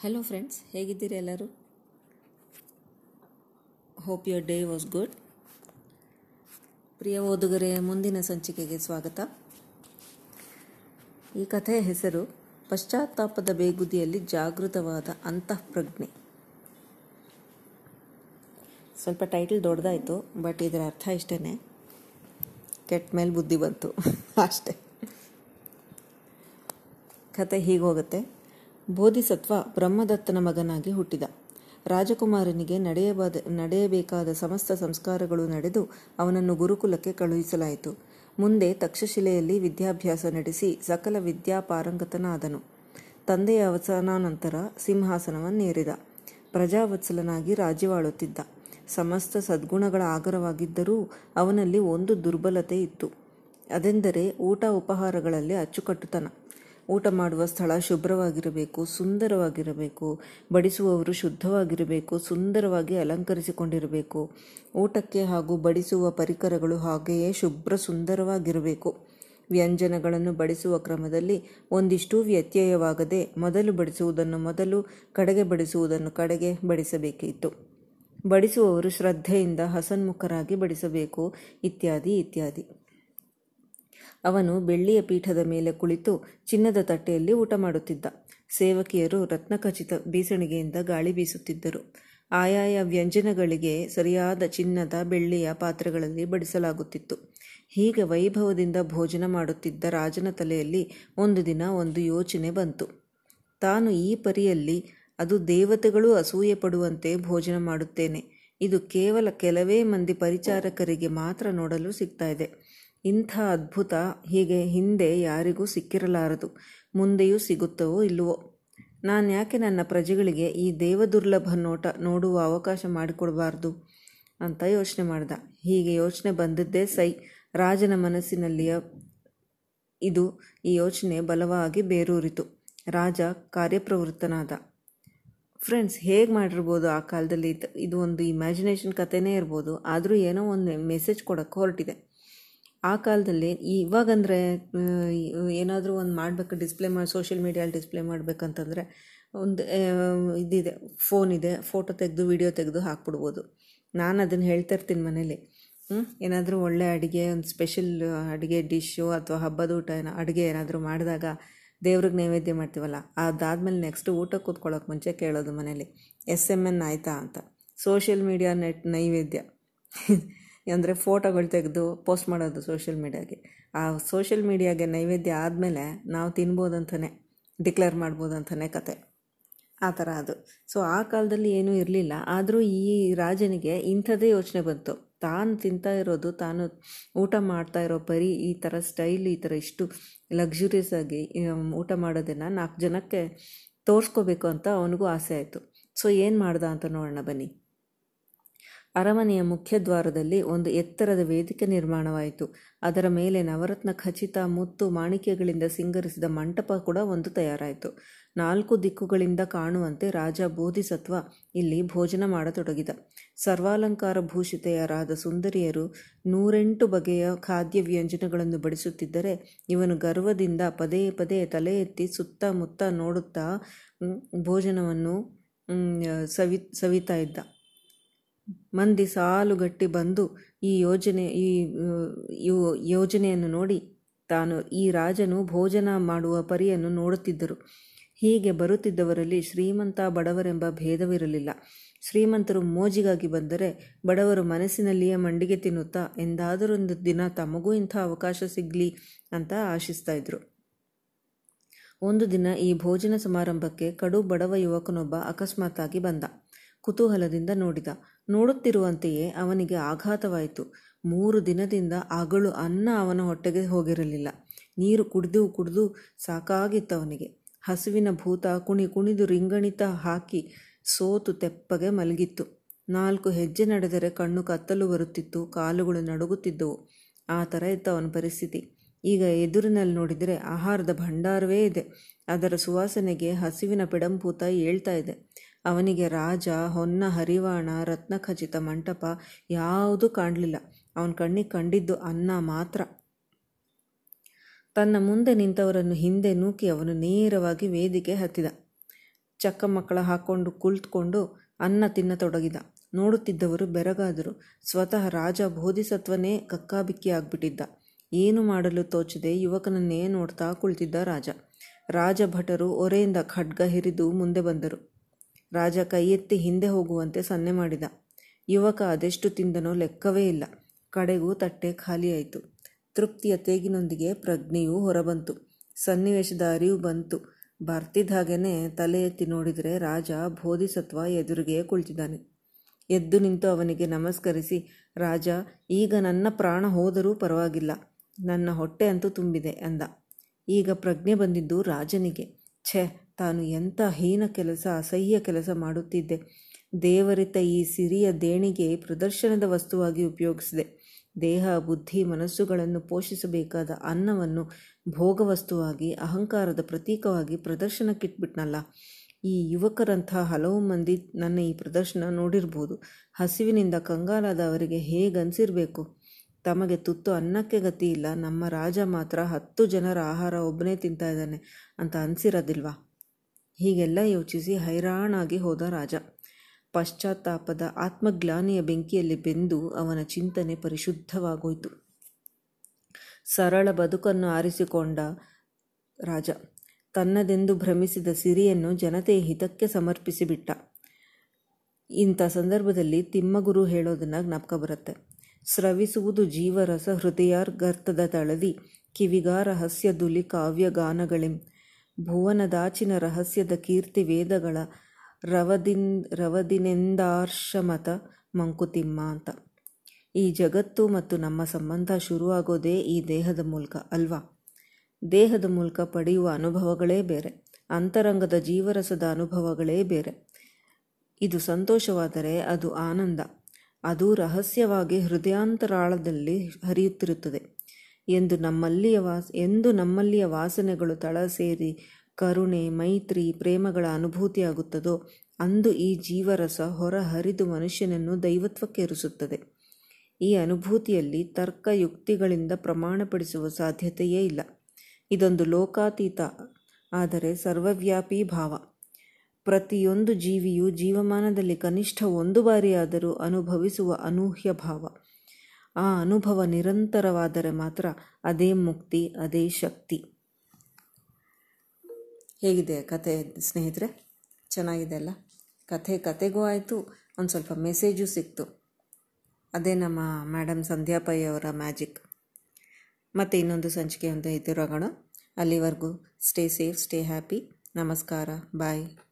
Hello friends ಹೇಗಿದ್ದೀರಿ ಎಲ್ಲರೂ? Hope your day was good ಪ್ರಿಯ ಓದುಗರೆ, ಮುಂದಿನ ಸಂಚಿಕೆಗೆ ಸ್ವಾಗತ. ಈ ಕಥೆಯ ಹೆಸರು, ಪಶ್ಚಾತ್ತಾಪದ ಬೇಗುದಿಯಲ್ಲಿ ಜಾಗೃತವಾದ ಅಂತಃಪ್ರಜ್ಞೆ. ಸ್ವಲ್ಪ ಟೈಟಲ್ ದೊಡ್ಡದಾಯಿತು ಬಟ್ ಇದರ ಅರ್ಥ ಇಷ್ಟೇ ಕೆಟ್ಟ ಮೇಲೆ ಬುದ್ಧಿ ಬಂತು, ಅಷ್ಟೇ. ಕತೆ ಹೀಗೆ ಹೋಗುತ್ತೆ. ಬೋಧಿಸತ್ವ ಬ್ರಹ್ಮದತ್ತನ ಮಗನಾಗಿ ಹುಟ್ಟಿದ. ರಾಜಕುಮಾರನಿಗೆ ನಡೆಯಬಾದ, ನಡೆಯಬೇಕಾದ ಸಮಸ್ತ ಸಂಸ್ಕಾರಗಳು ನಡೆದು ಅವನನ್ನು ಗುರುಕುಲಕ್ಕೆ ಕಳುಹಿಸಲಾಯಿತು. ಮುಂದೆ ತಕ್ಷಶಿಲೆಯಲ್ಲಿ ವಿದ್ಯಾಭ್ಯಾಸ ನಡೆಸಿ ಸಕಲ ವಿದ್ಯಾಪಾರಂಗತನಾದನು ತಂದೆಯ ಅವಸಾನಾನಂತರ ಸಿಂಹಾಸನವನ್ನೇರಿದ ಪ್ರಜಾವತ್ಸಲನಾಗಿ ರಾಜ್ಯವಾಳುತ್ತಿದ್ದ. ಸಮಸ್ತ ಸದ್ಗುಣಗಳ ಆಗರವಾಗಿದ್ದರೂ ಅವನಲ್ಲಿ ಒಂದು ದುರ್ಬಲತೆ ಇತ್ತು. ಅದೆಂದರೆ ಊಟ ಉಪಹಾರಗಳಲ್ಲಿ ಅಚ್ಚುಕಟ್ಟುತನ. ಊಟ ಮಾಡುವ ಸ್ಥಳ ಶುಭ್ರವಾಗಿರಬೇಕು, ಸುಂದರವಾಗಿರಬೇಕು, ಬಡಿಸುವವರು ಶುದ್ಧವಾಗಿರಬೇಕು, ಸುಂದರವಾಗಿ ಅಲಂಕರಿಸಿಕೊಂಡಿರಬೇಕು. ಊಟಕ್ಕೆ ಹಾಗೂ ಬಡಿಸುವ ಪರಿಕರಗಳು ಹಾಗೆಯೇ ಶುಭ್ರ ಸುಂದರವಾಗಿರಬೇಕು. ವ್ಯಂಜನಗಳನ್ನು ಬಡಿಸುವ ಕ್ರಮದಲ್ಲಿ ಒಂದಿಷ್ಟು ವ್ಯತ್ಯಯವಾಗದೆ ಮೊದಲು ಬಡಿಸುವುದನ್ನು ಮೊದಲು, ಕಡೆಗೆ ಬಡಿಸುವುದನ್ನು ಕಡೆಗೆ ಬಡಿಸಬೇಕಿತ್ತು. ಬಡಿಸುವವರು ಶ್ರದ್ಧೆಯಿಂದ ಹಸನ್ಮುಖರಾಗಿ ಬಡಿಸಬೇಕು, ಇತ್ಯಾದಿ ಇತ್ಯಾದಿ. ಅವನು ಬೆಳ್ಳಿಯ ಪೀಠದ ಮೇಲೆ ಕುಳಿತು ಚಿನ್ನದ ತಟ್ಟೆಯಲ್ಲಿ ಊಟ ಮಾಡುತ್ತಿದ್ದ. ಸೇವಕಿಯರು ರತ್ನಖಚಿತ ಬೀಸಣಿಗೆಯಿಂದ ಗಾಳಿ ಬೀಸುತ್ತಿದ್ದರು. ಆಯಾಯ ವ್ಯಂಜನಗಳಿಗೆ ಸರಿಯಾದ ಚಿನ್ನದ ಬೆಳ್ಳಿಯ ಪಾತ್ರೆಗಳಲ್ಲಿ ಬಡಿಸಲಾಗುತ್ತಿತ್ತು. ಹೀಗೆ ವೈಭವದಿಂದ ಭೋಜನ ಮಾಡುತ್ತಿದ್ದ ರಾಜನ ತಲೆಯಲ್ಲಿ ಒಂದು ದಿನ ಒಂದು ಯೋಚನೆ ಬಂತು. ತಾನು ಈ ಪರಿಯಲ್ಲಿ, ಅದು ದೇವತೆಗಳು ಅಸೂಯೆ ಪಡುವಂತೆ ಭೋಜನ ಮಾಡುತ್ತೇನೆ. ಇದು ಕೇವಲ ಕೆಲವೇ ಮಂದಿ ಪರಿಚಾರಕರಿಗೆ ಮಾತ್ರ ನೋಡಲು ಸಿಗ್ತಾ ಇದೆ. ಇಂಥ ಅದ್ಭುತ ಹೀಗೆ ಹಿಂದೆ ಯಾರಿಗೂ ಸಿಕ್ಕಿರಲಾರದು, ಮುಂದೆಯೂ ಸಿಗುತ್ತವೋ ಇಲ್ಲವೋ? ನಾನು ಯಾಕೆ ನನ್ನ ಪ್ರಜೆಗಳಿಗೆ ಈ ದೇವದುರ್ಲಭ ನೋಟ ನೋಡುವ ಅವಕಾಶ ಮಾಡಿಕೊಡಬಾರ್ದು ಅಂತ ಯೋಚನೆ ಮಾಡ್ದ. ಹೀಗೆ ಯೋಚನೆ ಬಂದದ್ದೇ ಸೈ. ರಾಜನ ಮನಸ್ಸಿನಲ್ಲಿಯ ಇದು ಈ ಯೋಚನೆ ಬಲವಾಗಿ ಬೇರೂರಿತು. ರಾಜ ಕಾರ್ಯಪ್ರವೃತ್ತನಾದ. ಫ್ರೆಂಡ್ಸ್, ಹೇಗೆ ಮಾಡಿರ್ಬೋದು ಆ ಕಾಲದಲ್ಲಿ? ಇದು ಒಂದು ಇಮ್ಯಾಜಿನೇಷನ್ ಕಥೆನೇ ಇರ್ಬೋದು. ಆದರೂ ಏನೋ ಒಂದು ಮೆಸೇಜ್ ಕೊಡೋಕ್ಕೆ ಹೊರಟಿದೆ. ಆ ಕಾಲದಲ್ಲಿ ಇವಾಗಂದರೆ ಏನಾದರೂ ಒಂದು ಮಾಡಬೇಕು ಡಿಸ್ಪ್ಲೇ ಮಾಡಿ ಸೋಷಿಯಲ್ ಮೀಡಿಯಲ್ಲಿ ಡಿಸ್ಪ್ಲೇ ಮಾಡಬೇಕಂತಂದರೆ ಒಂದು ಇದಿದೆ ಫೋನ್ ಇದೆ ಫೋಟೋ ತೆಗೆದು ವಿಡಿಯೋ ತೆಗೆದು ಹಾಕ್ಬಿಡ್ಬೋದು. ನಾನು ಅದನ್ನು ಹೇಳ್ತಾ ಇರ್ತೀನಿ ಮನೇಲಿ. ಏನಾದರೂ ಒಳ್ಳೆ ಅಡುಗೆ, ಒಂದು ಸ್ಪೆಷಲ್ ಅಡುಗೆ ಡಿಶ್ಶು ಅಥವಾ ಹಬ್ಬದ ಊಟ ಏನೋ, ಅಡುಗೆ ಏನಾದರೂ ಮಾಡಿದಾಗ ದೇವ್ರಿಗೆ ನೈವೇದ್ಯ ಮಾಡ್ತೀವಲ್ಲ, ಅದಾದಮೇಲೆ ನೆಕ್ಸ್ಟ್ ಊಟ ಕೂತ್ಕೊಳ್ಳೋಕೆ ಮುಂಚೆ ಕೇಳೋದು ಮನೇಲಿ. ಎಸ್ ಎಂ ಎನ್ ಆಯಿತಾ ಅಂತ. ಸೋಷಿಯಲ್ ಮೀಡಿಯಾ ನೆಟ್ ನೈವೇದ್ಯ. ಅಂದರೆ ಫೋಟೋಗಳು ತೆಗೆದು ಪೋಸ್ಟ್ ಮಾಡೋದು ಸೋಷಿಯಲ್ ಮೀಡಿಯಾಗೆ ಆ ಸೋಷಿಯಲ್ ಮೀಡಿಯಾಗೆ ನೈವೇದ್ಯ ಆದಮೇಲೆ ನಾವು ತಿನ್ಬೋದಂತಲೇ ಡಿಕ್ಲೇರ್ ಮಾಡ್ಬೋದಂತಲೇ ಕತೆ. ಆ ಥರ ಅದು. ಸೊ ಆ ಕಾಲದಲ್ಲಿ ಏನೂ ಇರಲಿಲ್ಲ. ಆದರೂ ಈ ರಾಜನಿಗೆ ಇಂಥದ್ದೇ ಯೋಚನೆ ಬಂತು. ತಾನು ತಿಂತಾ ಇರೋದು, ತಾನು ಊಟ ಮಾಡ್ತಾ ಇರೋ ಪರಿ, ಈ ಥರ ಸ್ಟೈಲ್ ಈ ಥರ ಇಷ್ಟು ಲಕ್ಸುರಿಯಸ್ ಆಗಿ ಊಟ ಮಾಡೋದನ್ನು ನಾಲ್ಕು ಜನಕ್ಕೆ ತೋರಿಸ್ಕೋಬೇಕು ಅಂತ ಅವನಿಗೂ ಆಸೆ ಆಯಿತು. ಸೊ ಏನು ಮಾಡ್ದ ಅಂತ ನೋಡೋಣ ಬನ್ನಿ. ಅರಮನೆಯ ಮುಖ್ಯದ್ವಾರದಲ್ಲಿ ಒಂದು ಎತ್ತರದ ವೇದಿಕೆ ನಿರ್ಮಾಣವಾಯಿತು. ಅದರ ಮೇಲೆ ನವರತ್ನ ಖಚಿತ ಮುತ್ತು ಮಾಣಿಕ್ಯಗಳಿಂದ ಸಿಂಗರಿಸಿದ ಮಂಟಪ ಕೂಡ ಒಂದು ತಯಾರಾಯಿತು. ನಾಲ್ಕು ದಿಕ್ಕುಗಳಿಂದ ಕಾಣುವಂತೆ ರಾಜ ಬೋಧಿಸತ್ವ ಇಲ್ಲಿ ಭೋಜನ ಮಾಡತೊಡಗಿದ. ಸರ್ವಾಲಂಕಾರ ಭೂಷಿತೆಯರಾದ ಸುಂದರಿಯರು ನೂರೆಂಟು ಬಗೆಯ ಖಾದ್ಯ ವ್ಯಂಜನಗಳನ್ನು ಬಡಿಸುತ್ತಿದ್ದರೆ, ಇವನು ಗರ್ವದಿಂದ ಪದೇ ಪದೇ ತಲೆ ಎತ್ತಿ ಸುತ್ತಮುತ್ತ ನೋಡುತ್ತಾ ಭೋಜನವನ್ನು ಸವಿ, ಸವಿತಾ ಇದ್ದ. ಮಂದಿ ಸಾಲುಗಟ್ಟಿ ಬಂದು ಈ ಯೋಜನೆ, ಈ ಯೋಜನೆಯನ್ನು ನೋಡಿ ತಾನು ಈ ರಾಜನು ಭೋಜನ ಮಾಡುವ ಪರಿಯನ್ನು ನೋಡುತ್ತಿದ್ದರು. ಹೀಗೆ ಬರುತ್ತಿದ್ದವರಲ್ಲಿ ಶ್ರೀಮಂತ ಬಡವರೆಂಬ ಭೇದವಿರಲಿಲ್ಲ. ಶ್ರೀಮಂತರು ಮೋಜಿಗಾಗಿ ಬಂದರೆ ಬಡವರು ಮನಸ್ಸಿನಲ್ಲಿಯೇ ಮಂಡಿಗೆ ತಿನ್ನುತ್ತಾ, ಎಂದಾದರೊಂದು ದಿನ ತಮಗೂ ಇಂಥ ಅವಕಾಶ ಸಿಗಲಿ ಅಂತ ಆಶಿಸ್ತಾ ಇದ್ರು. ಒಂದು ದಿನ ಈ ಭೋಜನ ಸಮಾರಂಭಕ್ಕೆ ಕಡು ಬಡವ ಯುವಕನೊಬ್ಬ ಅಕಸ್ಮಾತ್ತಾಗಿ ಬಂದ. ಕುತೂಹಲದಿಂದ ನೋಡಿದ. ನೋಡುತ್ತಿರುವಂತೆಯೇ ಅವನಿಗೆ ಆಘಾತವಾಯಿತು. ಮೂರು ದಿನದಿಂದ ಅಗಳು ಅನ್ನ ಅವನ ಹೊಟ್ಟೆಗೆ ಹೋಗಿರಲಿಲ್ಲ. ನೀರು ಕುಡಿದು ಕುಡಿದು ಸಾಕಾಗಿತ್ತು ಅವನಿಗೆ ಹಸುವಿನ ಭೂತ ಕುಣಿ ಕುಣಿದು ರಿಂಗಣಿತ ಹಾಕಿ ಸೋತು ತೆಪ್ಪಗೆ ಮಲಗಿತ್ತು. ನಾಲ್ಕು ಹೆಜ್ಜೆ ನಡೆದರೆ ಕಣ್ಣು ಕತ್ತಲು ಬರುತ್ತಿತ್ತು, ಕಾಲುಗಳು ನಡುಗುತ್ತಿದ್ದವು. ಆ ಥರ ಇತ್ತು ಅವನ ಪರಿಸ್ಥಿತಿ. ಈಗ ಎದುರಿನಲ್ಲಿ ನೋಡಿದರೆ ಆಹಾರದ ಭಂಡಾರವೇ ಇದೆ. ಅದರ ಸುವಾಸನೆಗೆ ಹಸಿವಿನ ಪಿಡಂಪೂತ ಏಳ್ತಾ ಇದೆ. ಅವನಿಗೆ ರಾಜ, ಹೊನ್ನ, ಹರಿವಾಣ ರತ್ನ ಖಚಿತ ಮಂಟಪ ಯಾವುದೂ ಕಾಣಲಿಲ್ಲ. ಅವನ ಕಣ್ಣಿಗೆ ಕಂಡಿದ್ದು ಅನ್ನ ಮಾತ್ರ. ತನ್ನ ಮುಂದೆ ನಿಂತವರನ್ನು ಹಿಂದೆ ನೂಕಿ ಅವನು ನೇರವಾಗಿ ವೇದಿಕೆ ಹತ್ತಿದ. ಚಕ್ಕ ಮಕ್ಕಳ ಹಾಕೊಂಡು ಕುಳಿತುಕೊಂಡು ಅನ್ನ ತಿನ್ನತೊಡಗಿದ. ನೋಡುತ್ತಿದ್ದವರು ಬೆರಗಾದರು. ಸ್ವತಃ ರಾಜ ಬೋಧಿಸತ್ವನೇ ಕಕ್ಕಾಬಿಕ್ಕಿ ಆಗ್ಬಿಟ್ಟಿದ್ದ ಏನು ಮಾಡಲು ತೋಚದೆ? ಯುವಕನನ್ನೇ ನೋಡ್ತಾ ಕುಳಿತಿದ್ದ ರಾಜ. ರಾಜಭಟರು ಒರೆಯಿಂದ ಖಡ್ಗ ಹಿರಿದು ಮುಂದೆ ಬಂದರು. ರಾಜ ಕೈ ಹಿಂದೆ ಹೋಗುವಂತೆ ಸನ್ನೆ ಮಾಡಿದ. ಯುವಕ ಅದೆಷ್ಟು ತಿಂದನೋ ಲೆಕ್ಕವೇ ಇಲ್ಲ. ಕಡೆಗೂ ತಟ್ಟೆ ಖಾಲಿಯಾಯಿತು. ತೃಪ್ತಿಯ ತೇಗಿನೊಂದಿಗೆ ಪ್ರಜ್ಞೆಯೂ ಹೊರಬಂತು. ಸನ್ನಿವೇಶದ ಅರಿವು ಬಂತು. ಬರ್ತಿದ್ದ ಹಾಗೇನೆ ತಲೆ ಎತ್ತಿ ನೋಡಿದರೆ ರಾಜ ಬೋಧಿಸತ್ವ ಎದುರಿಗೆ ಕುಳಿತಿದ್ದಾನೆ. ಎದ್ದು ನಿಂತು ಅವನಿಗೆ ನಮಸ್ಕರಿಸಿ, ರಾಜ, ಈಗ ನನ್ನ ಪ್ರಾಣ ಹೋದರೂ ಪರವಾಗಿಲ್ಲ. ನನ್ನ ಹೊಟ್ಟೆ ಅಂತೂ ತುಂಬಿದೆ ಅಂದ. ಈಗ ಪ್ರಜ್ಞೆ ಬಂದಿದ್ದು ರಾಜನಿಗೆ. ಛೆ, ತಾನು ಎಂಥ ಹೀನ ಕೆಲಸ, ಅಸಹ್ಯ ಕೆಲಸ ಮಾಡುತ್ತಿದ್ದೆ. ದೇವರಿತ ಈ ಸಿರಿಯ ದೇಣಿಗೆ ಪ್ರದರ್ಶನದ ವಸ್ತುವಾಗಿ ಉಪಯೋಗಿಸಿದೆ. ದೇಹ, ಬುದ್ಧಿ, ಮನಸ್ಸುಗಳನ್ನು ಪೋಷಿಸಬೇಕಾದ ಅನ್ನವನ್ನು ಭೋಗವಸ್ತುವಾಗಿ, ಅಹಂಕಾರದ ಪ್ರತೀಕವಾಗಿ ಪ್ರದರ್ಶನಕ್ಕಿಟ್ಬಿಟ್ನಲ್ಲ. ಈ ಯುವಕರಂಥ ಹಲವು ಮಂದಿ ನನ್ನ ಈ ಪ್ರದರ್ಶನ ನೋಡಿರ್ಬೋದು. ಹಸಿವಿನಿಂದ ಕಂಗಾಲಾದ ಅವರಿಗೆ ಹೇಗನ್ಸಿರ್ಬೇಕು? ತಮಗೆ ತುತ್ತು ಅನ್ನಕ್ಕೆ ಗತಿ ಇಲ್ಲ. ನಮ್ಮ ರಾಜ ಮಾತ್ರ ಹತ್ತು ಜನರ ಆಹಾರ ಒಬ್ಬನೇ ತಿಂತಾ ಇದ್ದಾನೆ ಅಂತ ಅನಿಸಿರೋದಿಲ್ವಾ? ಹೀಗೆಲ್ಲ ಯೋಚಿಸಿ ಹೈರಾಣಾಗಿ ಹೋದ ರಾಜ. ಪಶ್ಚಾತ್ತಾಪದ ಆತ್ಮಗ್ಲಾನಿಯ ಬೆಂಕಿಯಲ್ಲಿ ಬೆಂದು ಅವನ ಚಿಂತನೆ ಪರಿಶುದ್ಧವಾಗೋಯಿತು. ಸರಳ ಬದುಕನ್ನು ಆರಿಸಿಕೊಂಡ ರಾಜ ತನ್ನದೆಂದು ಭ್ರಮಿಸಿದ ಸಿರಿಯನ್ನು ಜನತೆಯ ಹಿತಕ್ಕೆ ಸಮರ್ಪಿಸಿಬಿಟ್ಟ. ಇಂಥ ಸಂದರ್ಭದಲ್ಲಿ ತಿಮ್ಮಗುರು ಹೇಳೋದನ್ನು ಜ್ಞಾಪಕ ಬರುತ್ತೆ. ಸ್ರವಿಸುವುದು ಜೀವರಸ ಹೃದಯಾರ್ಗರ್ಥದ ತಳದಿ. ಕಿವಿಗ ರಹಸ್ಯ ದುಲಿ ಕಾವ್ಯಗಾನಗಳೆಂ ಭುವನದಾಚಿನ ರಹಸ್ಯದ ಕೀರ್ತಿ ವೇದಗಳ ರವದಿನ್, ರವದಿನೆಂದಾರ್ಷಮತ ಮಂಕುತಿಮ್ಮ ಅಂತ. ಈ ಜಗತ್ತು ಮತ್ತು ನಮ್ಮ ಸಂಬಂಧ ಶುರುವಾಗೋದೇ ಈ ದೇಹದ ಮೂಲಕ ಅಲ್ವಾ? ದೇಹದ ಮೂಲಕ ಪಡೆಯುವ ಅನುಭವಗಳೇ ಬೇರೆ. ಅಂತರಂಗದ ಜೀವರಸದ ಅನುಭವಗಳೇ ಬೇರೆ. ಇದು ಸಂತೋಷವಾದರೆ ಅದು ಆನಂದ. ಅದು ರಹಸ್ಯವಾಗಿ ಹೃದಯಾಂತರಾಳದಲ್ಲಿ ಹರಿಯುತ್ತಿರುತ್ತದೆ. ಎಂದು ನಮ್ಮಲ್ಲಿಯ ವಾಸ, ಎಂದು ನಮ್ಮಲ್ಲಿಯ ವಾಸನೆಗಳು ತಳ ಸೇರಿ ಕರುಣೆ, ಮೈತ್ರಿ, ಪ್ರೇಮಗಳ ಅನುಭೂತಿಯಾಗುತ್ತದೋ, ಅಂದು ಈ ಜೀವರಸ ಹೊರ ಹರಿದು ಮನುಷ್ಯನನ್ನು ದೈವತ್ವಕ್ಕೇರಿಸುತ್ತದೆ ಈ ಅನುಭೂತಿಯಲ್ಲಿ ತರ್ಕ ಯುಕ್ತಿಗಳಿಂದ ಪ್ರಮಾಣಪಡಿಸುವ ಸಾಧ್ಯತೆಯೇ ಇಲ್ಲ. ಇದೊಂದು ಲೋಕಾತೀತ, ಆದರೆ ಸರ್ವವ್ಯಾಪಿ ಭಾವ. ಪ್ರತಿಯೊಂದು ಜೀವಿಯು ಜೀವಮಾನದಲ್ಲಿ ಕನಿಷ್ಠ ಒಂದು ಬಾರಿಯಾದರೂ ಅನುಭವಿಸುವ ಅನೂಹ್ಯ ಭಾವ. ಆ ಅನುಭವ ನಿರಂತರವಾದರೆ ಮಾತ್ರ ಅದೇ ಮುಕ್ತಿ, ಅದೇ ಶಕ್ತಿ. ಹೇಗಿದೆ ಕತೆ ಸ್ನೇಹಿತರೆ? ಚೆನ್ನಾಗಿದೆ ಅಲ್ಲ? ಕಥೆ ಕತೆಗೂ ಆಯಿತು, ಒಂದು ಸ್ವಲ್ಪ ಮೆಸೇಜು ಸಿಕ್ತು. ಅದೇ ನಮ್ಮ ಮೇಡಮ್ ಸಂಧ್ಯಾ ಅವರ ಮ್ಯಾಜಿಕ್. ಮತ್ತು ಇನ್ನೊಂದು ಸಂಚಿಕೆ ಅಂತ ಎದುರಾಗೋಣ ಅಲ್ಲಿವರೆಗೂ ಸ್ಟೇ ಸೇಫ್, ಸ್ಟೇ ಹ್ಯಾಪಿ. ನಮಸ್ಕಾರ, ಬಾಯ್.